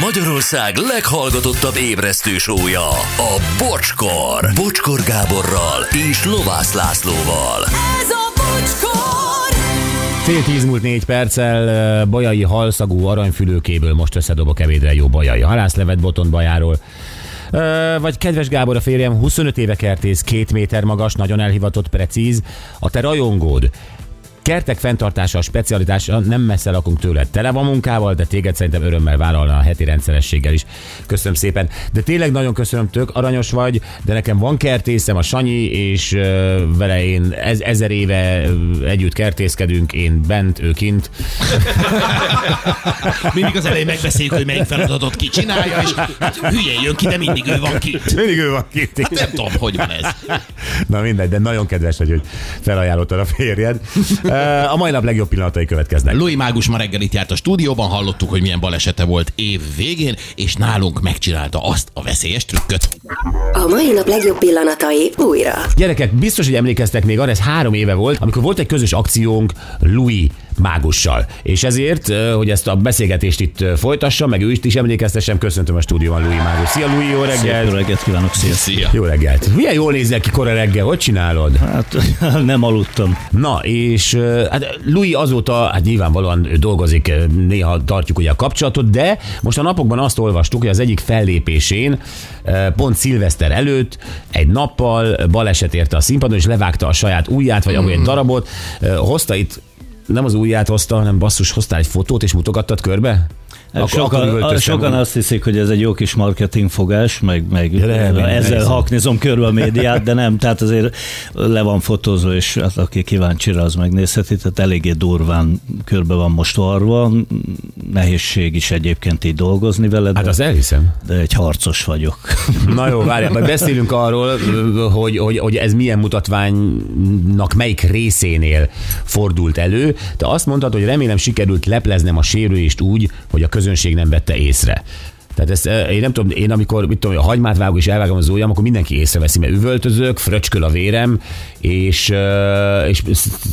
Magyarország leghallgatottabb ébresztő sója, a Bocskor. Bocskor Gáborral és Lovász Lászlóval. Ez a bocskor! Fél tíz múlt négy perccel bajai halszagú aranyfülőkéből most összedobok ebédre jó bajai halászlevet boton bajáról. Ö, Vagy kedves Gábor, a férjem 25 éve kertész, két méter magas, nagyon elhivatott, precíz. A te rajongód kertek fenntartása a specialitása, nem messze lakunk tőled. Tele van munkával, de téged szerintem örömmel vállalna a heti rendszerességgel is. Köszönöm szépen. De tényleg nagyon köszönöm, tök aranyos vagy, de nekem van kertészem, a Sanyi, és vele én ez, ezer éve együtt kertészkedünk, én bent, ő kint. Mindig az elején megbeszéljük, hogy melyik feladatot ki csinálja, és hát hülyén jön ki, de mindig ő van kint. Mindig ő van kint. Hát nem tudom, hogy van ez. Na mindegy, de nagyon kedves vagy, hogy felajánlottad a férjed. Ö, A mai nap legjobb pillanatai következnek. Louis Mágus ma reggel itt járt a stúdióban, hallottuk, hogy milyen balesete volt év végén, és nálunk megcsinálta azt a veszélyes trükköt. A mai nap legjobb pillanatai újra. Gyerekek, biztos, hogy emlékeztek még arra, ez három éve volt, amikor volt egy közös akciónk Louis mágussal. És ezért, hogy ezt a beszélgetést itt ö, folytassam, meg ő is is emlékeztessem, köszöntöm a stúdióban Louis mágus. Szia Louis, jó reggelt! Jó reggelt kívánok, szia. Szia. Jó reggelt! Milyen jól nézel ki kora reggel, hogy csinálod? Hát nem aludtam. Na, és hát Louis azóta, hát nyilvánvalóan dolgozik, néha tartjuk ugye a kapcsolatot, de most a napokban azt olvastuk, hogy az egyik fellépésén, pont szilveszter előtt, egy nappal baleset érte a színpadon, és levágta a saját ujját, vagy amúgy egy darabot, ö, hozta itt nem az ujját hozta, hanem basszus, hoztál egy fotót, és mutogattad körbe? Sokan, üvöltöztem sokan azt hiszik, hogy ez egy jó kis marketing fogás, meg, meg nem, ezzel nem. haknizom körbe a médiát, de nem, tehát azért le van fotózva, és hát aki kíváncsi rá, az megnézheti, tehát eléggé durván körbe van most varva. Nehézség is egyébként így dolgozni vele, de, Hát azt elhiszem. de egy harcos vagyok. Na jó, várjál, majd beszélünk arról, hogy, hogy, hogy ez milyen mutatványnak melyik részénél fordult elő. Te azt mondtad, hogy remélem sikerült lepleznem a sérülést úgy, hogy a közönség nem vette észre. Tehát ezt, eh, én nem tudom, én amikor mit tudom, a hagymát vágok és elvágom az ujjam, akkor mindenki észreveszi, mert üvöltözök, fröcsköl a vérem, és, eh, és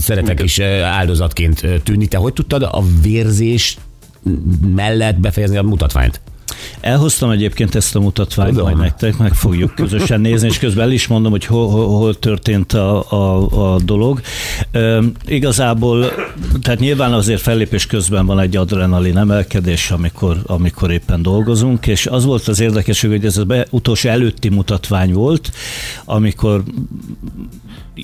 szeretek is eh, áldozatként tűnni. Te hogy tudtad a vérzés mellett befejezni a mutatványt? Elhoztam egyébként ezt a mutatványt, Tudom. majd nektek meg fogjuk közösen nézni, és közben el is mondom, hogy hol, hol, hol történt a, a, a dolog. E, igazából, tehát nyilván azért fellépés közben van egy adrenalin emelkedés, amikor, amikor éppen dolgozunk, és az volt az érdekesség, hogy ez az be, utolsó előtti mutatvány volt, amikor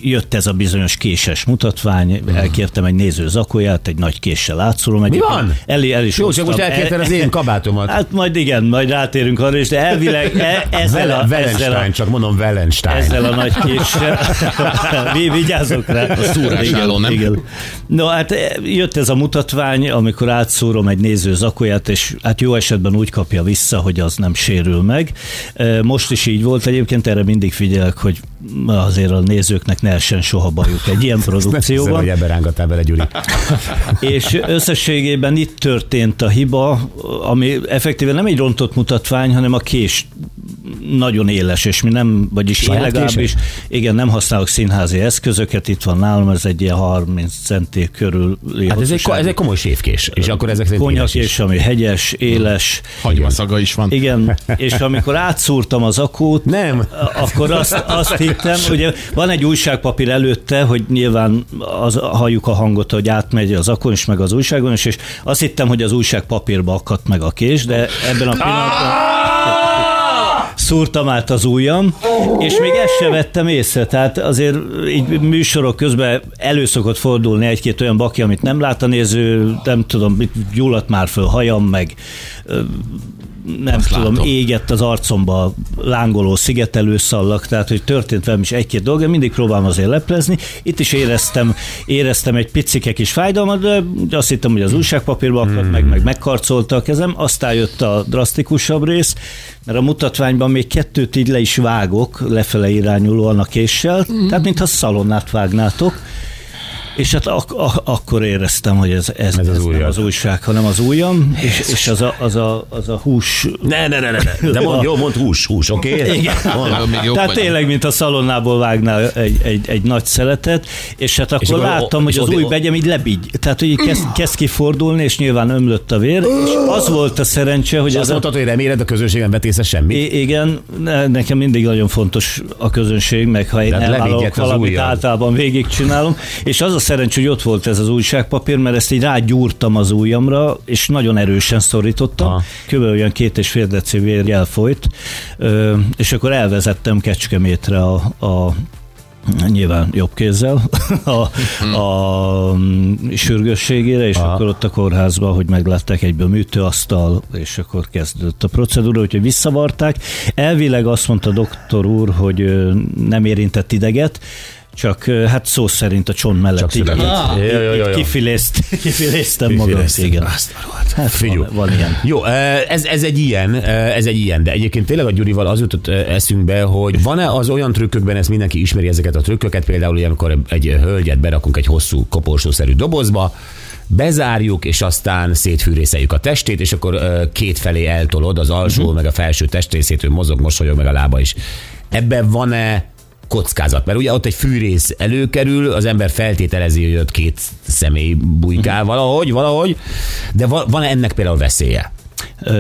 jött ez a bizonyos késes mutatvány, elkértem egy néző zakóját, egy nagy késsel átszólom. Mi van? El, el is Jó, csak most elkérted az én kabátomat. Hát majd igen, majd rátérünk arra is, de elvileg e, ezzel, a, ezzel, a, csak mondom Wellenstein. ezzel a nagy késsel. Vi, vigyázzok rá. A szúrásnyelon, nem? No, hát e, jött ez a mutatvány, amikor átszúrom egy néző zakóját, és hát jó esetben úgy kapja vissza, hogy az nem sérül meg. E, Most is így volt egyébként, erre mindig figyelek, hogy azért a nézőknek ne essen soha bajuk egy ilyen Nem hiszem, produkcióban. hogy ebben rángattál bele, Gyuri. És összességében itt történt a hiba, ami effektíve nem egy rontott mutatvány, hanem a kés nagyon éles, és mi nem, vagyis én legalábbis, igen, nem használok színházi eszközöket, itt van nálam, ez egy ilyen 30 centi körül. Hát ez egy, ez egy komoly sévkés, és akkor ezek szerint konyak és ami hegyes, éles. Hagymaszaga is van. Igen, és amikor átszúrtam az akót, Nem. akkor azt, azt hittem, ugye van egy újságpapír előtte, hogy nyilván az, halljuk a hangot, hogy átmegy az akon is, meg az újságon is, és azt hittem, hogy az újságpapírba akadt meg a kés, de ebben a pillanatban szúrtam át az ujjam, és még ezt se vettem észre, tehát azért így műsorok közben elő szokott fordulni egy-két olyan baki, amit nem lát a néző, nem tudom, gyulladt már föl hajam, meg nem Azt tudom, látom. égett az arcomba lángoló szigetelőszallag, tehát hogy történt velem is egy-két dolog, de mindig próbálom azért leplezni. Itt is éreztem, éreztem egy picike kis fájdalmat, de azt hittem, hogy az újságpapírba akadt, meg, meg megkarcolta a kezem, aztán jött a drasztikusabb rész, mert a mutatványban még kettőt így le is vágok, lefele irányulóan a késsel, tehát mintha szalonnát vágnátok, És hát ak- ak- akkor éreztem, hogy ez, ez, Ez az ez, ujjad. nem az újság, hanem az ujjam, és, és az, a, az, a, az a hús Ne, ne, ne, ne, ne. De mond, jó, mond hús, hús, oké? Okay? Igen. Tehát vagy. tényleg, mint a szalonnából vágnál egy, egy, egy nagy szeletet, és hát akkor, És láttam, hogy és az új begyem így lebigy. Tehát, hogy így kezd, kezd kifordulni, és nyilván ömlött a vér, és az volt a szerencse, hogy És ez azt a mondtad, hogy reméled a közönségen betésze semmi? I- igen, ne- nekem mindig nagyon fontos a közönség, meg ha én Tehát elvállalok az valamit, általában végigcsinálom, és az a szerencs, hogy ott volt ez az újságpapír, mert ezt így rágyúrtam az ujjamra, és nagyon erősen szorítottam, Aha. kb. olyan két és fél deci vér elfolyt, és akkor elvezettem Kecskemétre a, a nyilván jobb kézzel a, a mm, sürgősségére, és Aha. akkor ott a kórházban, hogy meglátták egyből műtőasztal, és akkor kezdődött a procedúra, úgyhogy visszavarták. Elvileg azt mondta a doktor úr, hogy nem érintett ideget, csak hát szó szerint a csont mellett Csak így, született. így, jó, jó. kifilézt, kifiléztem magam. Igen. Azt. Hát van, van ilyen. Jó, ez, ez egy ilyen, ez egy ilyen, de egyébként tényleg a Gyurival az jutott eszünkbe, hogy van-e az olyan trükkökben, ezt mindenki ismeri ezeket a trükköket, például ilyen, amikor egy hölgyet berakunk egy hosszú koporsószerű dobozba, bezárjuk, és aztán szétfűrészeljük a testét, és akkor két felé eltolod az alsó, uh-huh. meg a felső testrészét, ő mozog, mosolyog, meg a lába is. Ebben van-e kockázat? Mert ugye ott egy fűrész előkerül, az ember feltételezi, hogy ott két személy bujkál valahogy, valahogy, de va- van-e ennek például veszélye?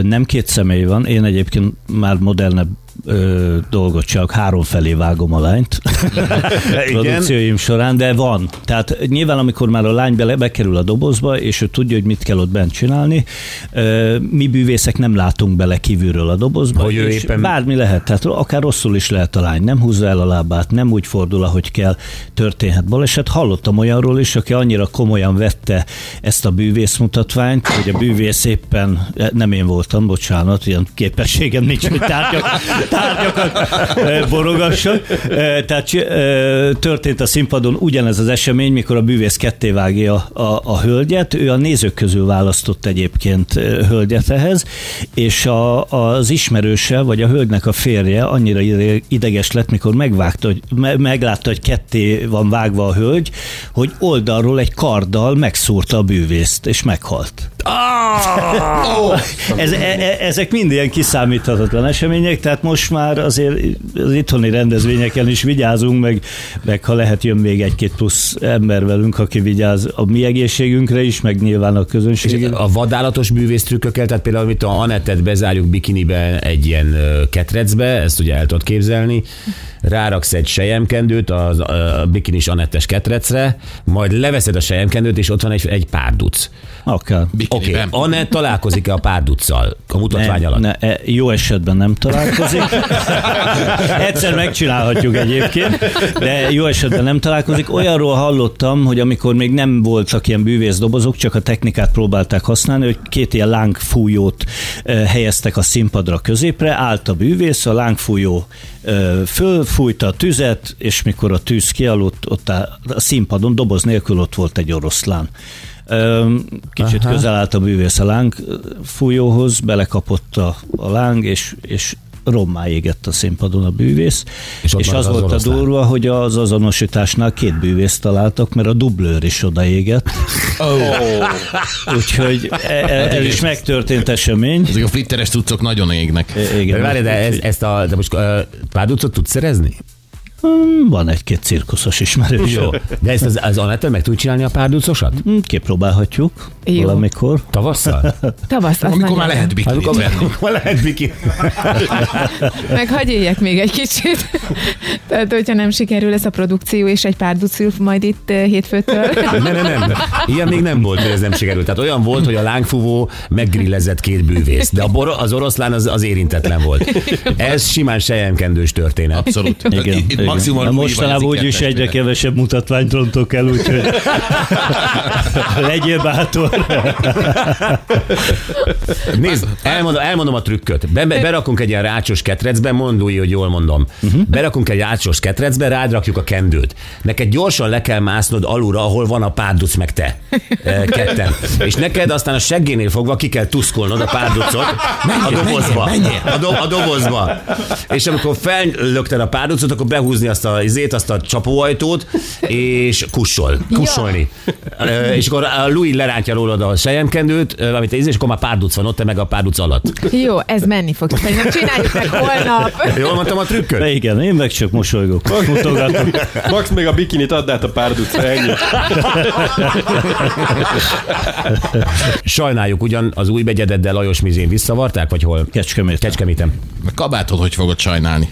Nem két személy van, én egyébként már modernebb ö, dolgot csak három felé vágom a lányt. Produkcióim során, de van. Tehát nyilván, amikor már a lány bele bekerül a dobozba, és ő tudja, hogy mit kell ott bent csinálni, ö, mi bűvészek nem látunk bele kívülről a dobozba, Hogy ő éppen- bármi lehet, tehát akár rosszul is lehet a lány, nem húzza el a lábát, nem úgy fordul, ahogy kell, történhet baleset. Hallottam olyanról is, aki annyira komolyan vette ezt a bűvész mutatványt, hogy a bűvész éppen, nem én voltam, bocsánat, ilyen képességem nincs, hogy tárgyak, tárgyakat eh, borogassak. Eh, Tehát eh, történt a színpadon ugyanez az esemény, mikor a bűvész ketté vágja a, a, a hölgyet. Ő a nézők közül választott egyébként hölgyet ehhez, és a, az ismerőse, vagy a hölgynek a férje annyira ide- ideges lett, mikor megvágta, hogy, me, meglátta, hogy ketté van vágva a hölgy, hogy oldalról egy karddal megszúrta a bűvészt, és meghalt. Ez, e, e, ezek mind ilyen kiszámíthatatlan események, tehát most már azért az itthoni rendezvényeken is vigyázunk, meg, meg ha lehet jön még egy-két plusz ember velünk, aki vigyáz a mi egészségünkre is, meg nyilván a közönségünkre. a vadállatos bűvész trükkökkel, tehát például, amit a Anettet bezárjuk bikinibe egy ilyen ketrecbe, ezt ugye el tudod képzelni, ráraksz egy sejemkendőt az, a bikinis Anettes ketrecre, majd leveszed a sejemkendőt, és ott van egy, egy párduc. Oké, okay. Bikiniben. Anett találkozik-e a párduccal a mutatvány Ne, alatt? ne, e, jó esetben nem találkozik. Egyszer megcsinálhatjuk egyébként, de jó esetben nem találkozik. Olyanról hallottam, hogy amikor még nem voltak ilyen bűvészdobozok, csak a technikát próbálták használni, hogy két ilyen lángfújót helyeztek a színpadra középre, állt a bűvész, a lángfújó eh, fölfújta a tüzet, és mikor a tűz kialudt, ott a, a színpadon doboz nélkül ott volt egy oroszlán. Kicsit Aha. közel állt a bűvész a láng fújóhoz, belekapott a, a láng, és, és rommá égett a színpadon a bűvész. És És, ott és maradt az az volt a durva, hogy az azonosításnál két bűvészt találtak, mert a dublőr is odaégett. Úgyhogy e- e- ez is megtörtént esemény. Ezek a flitteres cuccok nagyon égnek. E, De Igen, várj, de ez, ezt a, de most uh, párducot tudsz szerezni? Hmm, Van egy-két cirkuszos ismerős. Jó. De ezt az, az Anettel meg tud csinálni a párducosat? Hmm, Kipróbálhatjuk Jó. valamikor. Tavasszal? Tavasz, az Amikor már lehet bikinit Amikor, amikor lehet bikini. Meg hagyj éljek még egy kicsit. Tehát, hogyha nem sikerül ez a produkció, és egy pár ducil majd itt eh, hétfőtől. Nem, nem, nem. Ilyen még nem volt, hogy ez nem sikerült. Tehát olyan volt, hogy a lángfúvó meggrillezett két bűvész, de a bor- az oroszlán az, az érintetlen volt. Ez simán sejemkendős történet. Abszolút. Igen, Itt igen. Maximum Na, mostanában úgyis egyre kevesebb mutatványt rontok el, úgyhogy legyél bátor. Nézd, elmondom, elmondom a trükköt. Be, be, berakunk egy ilyen rácsos ketrecbe, mondulj, hogy jól mondom. Uh-huh. Berakunk egy rácsos ketrecbe, rád rakjuk a kendőt. Neked gyorsan le kell másznod alulra, ahol van a párduc meg te. E, ketten. És neked aztán a seggénél fogva ki kell tuszkolnod a párducot a dobozba. A, do, a dobozba. És amikor fellökted a párducot, akkor behúzni behúzni azt a izét, azt a csapóajtót, és kussol, kussolni. Ö, És akkor a Louis lerántja rólad a sejemkendőt, amit íz, és akkor már párduc van ott, te meg a párduc alatt. Jó, ez menni fog. Szerintem csináljuk meg holnap. Jól mondtam a trükköt? De igen, én meg csak mosolygok. Max még a bikinit add át a párducra, ennyi. Sajnáljuk ugyan az új begyededdel Lajos Mizén visszavarták, vagy hol? Kecskemét. Kecskeméten. Meg kabátod hogy fogod sajnálni?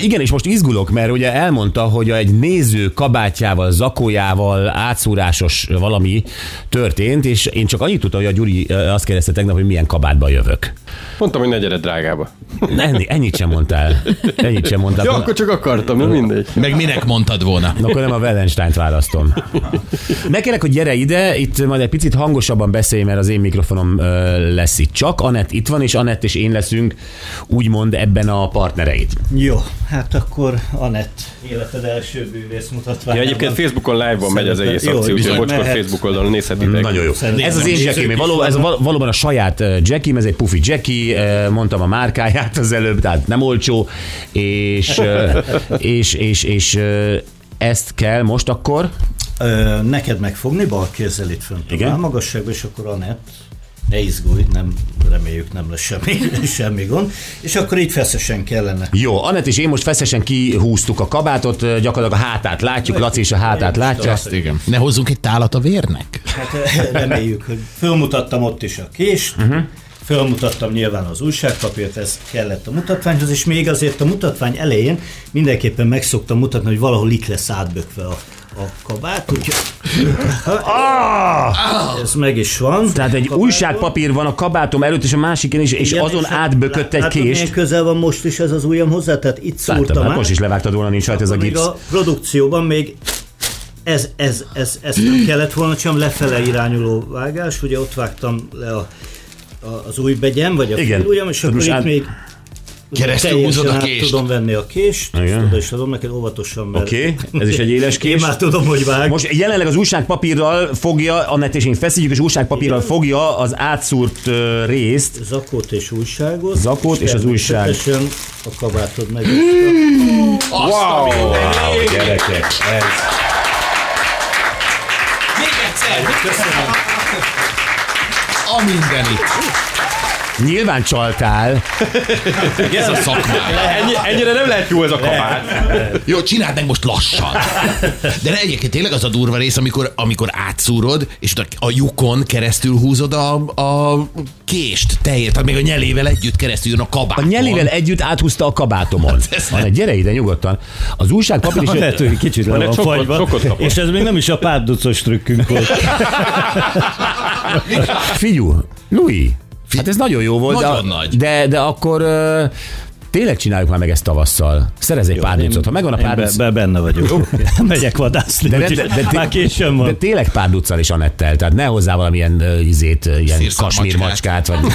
Igen, és most izgulok, mert ugye elmondta, hogy egy néző kabátjával, zakójával átszúrásos valami történt, és én csak annyit tudtam, hogy a Gyuri azt kérdezte tegnap, hogy milyen kabátba jövök. Mondtam, hogy ne gyere drágába. Ennyi, ennyit sem mondtál. Ennyit sem mondtál. Ja, akkor csak akartam, nem mindegy. Meg minek mondtad volna? Na, akkor nem a Wellenstein-t választom. Megkérek, hogy gyere ide, itt majd egy picit hangosabban beszélj, mert az én mikrofonom lesz itt csak. Anett itt van, és Anett és én leszünk úgymond ebben a partnereid. Jó, hát akkor Anett életed első bűvész mutatvány. Ja, egyébként Facebookon live-ban megy az egész Jó, akció, úgyhogy bizony, Bocskor mehet. Facebook oldalon nézhetitek. Nagyon jó. Szerintem Ez az én is való, ez valóban a saját ö, Jackie, ez egy pufi Jackie, ö, mondtam a márkáját az előbb, tehát nem olcsó, és, ö, és, és, és ö, ezt kell most akkor, neked megfogni, bal kézzel itt fönt a Igen. válmagasságban, és akkor Anett, ne izgulj, nem, reméljük nem lesz semmi, semmi gond, és akkor így feszesen kellene. Jó, Anett és én most feszesen kihúztuk a kabátot, gyakorlatilag a hátát látjuk, Laci is a hátát látja. Azt igen. Ne hozzunk egy tálat a vérnek? Hát reméljük, hogy fölmutattam ott is a kést, uh-huh. Fölmutattam nyilván az újságpapírt, ez kellett a mutatványhoz, és még azért a mutatvány elején mindenképpen meg szoktam mutatni, hogy valahol itt lesz átbökve a, a kabát, úgyhogy ez meg is van. Ah! Tehát egy Kabátban. újságpapír van a kabátom előtt, és a másiken is, és Igen, azon és átbökött egy kést. milyen közel van most is ez az ujjam hozzá, tehát itt Láttam, szúrtam hát át. most is levágtad volna, nincs rajta ez a gipsz. a produkcióban még ez, ez, ez, ez nem kellett volna, csak lefele irányuló vágás, ugye ott vágtam le a, az új begyem, vagy a Igen. félujjam, és akkor itt még Keresztül húzod a kést. tudom venni a kést, Igen. oda is adom neked óvatosan, mert Oké, ez is egy éles én kés. már tudom, hogy vág. Most jelenleg az újságpapírral fogja, Annett és én feszítjük, és újságpapírral fogja az átszúrt részt. Zakót és újságot. Zakót és az újság. A kabátod meg. Wow! Gyerekek, ez. Még egyszer! Köszönöm. Mindenit. Nyilván csaltál. Ez a szakmá. Ennyi, ennyire nem lehet jó ez a kabát. Jó, csináld meg most lassan. De ne, egyébként tényleg az a durva rész, amikor, amikor átszúrod, és a, a lyukon keresztül húzod a, a kést, tejét, tehát még a nyelével együtt keresztül jön a kabát. A nyelével együtt áthúzta a kabátomon. Van egy gyere ide nyugodtan. Az újságpapír is... Lehet, hogy kicsit le Van fagyva, és ez még nem is a párducos trükkünk volt. Figyú, Louis, hát ez nagyon jó volt, Nagyon de, nagy. de, de akkor tényleg csináljuk már meg ezt tavasszal. Szerez egy párducot. Ha megvan a Én be, párduc... be, benne vagyok. Megyek vadászni, De, de, de, de, már későn de van. tényleg párduccal is Anettel, tehát ne hozzá valamilyen uh, izét, ilyen kasmír macskát, vagy...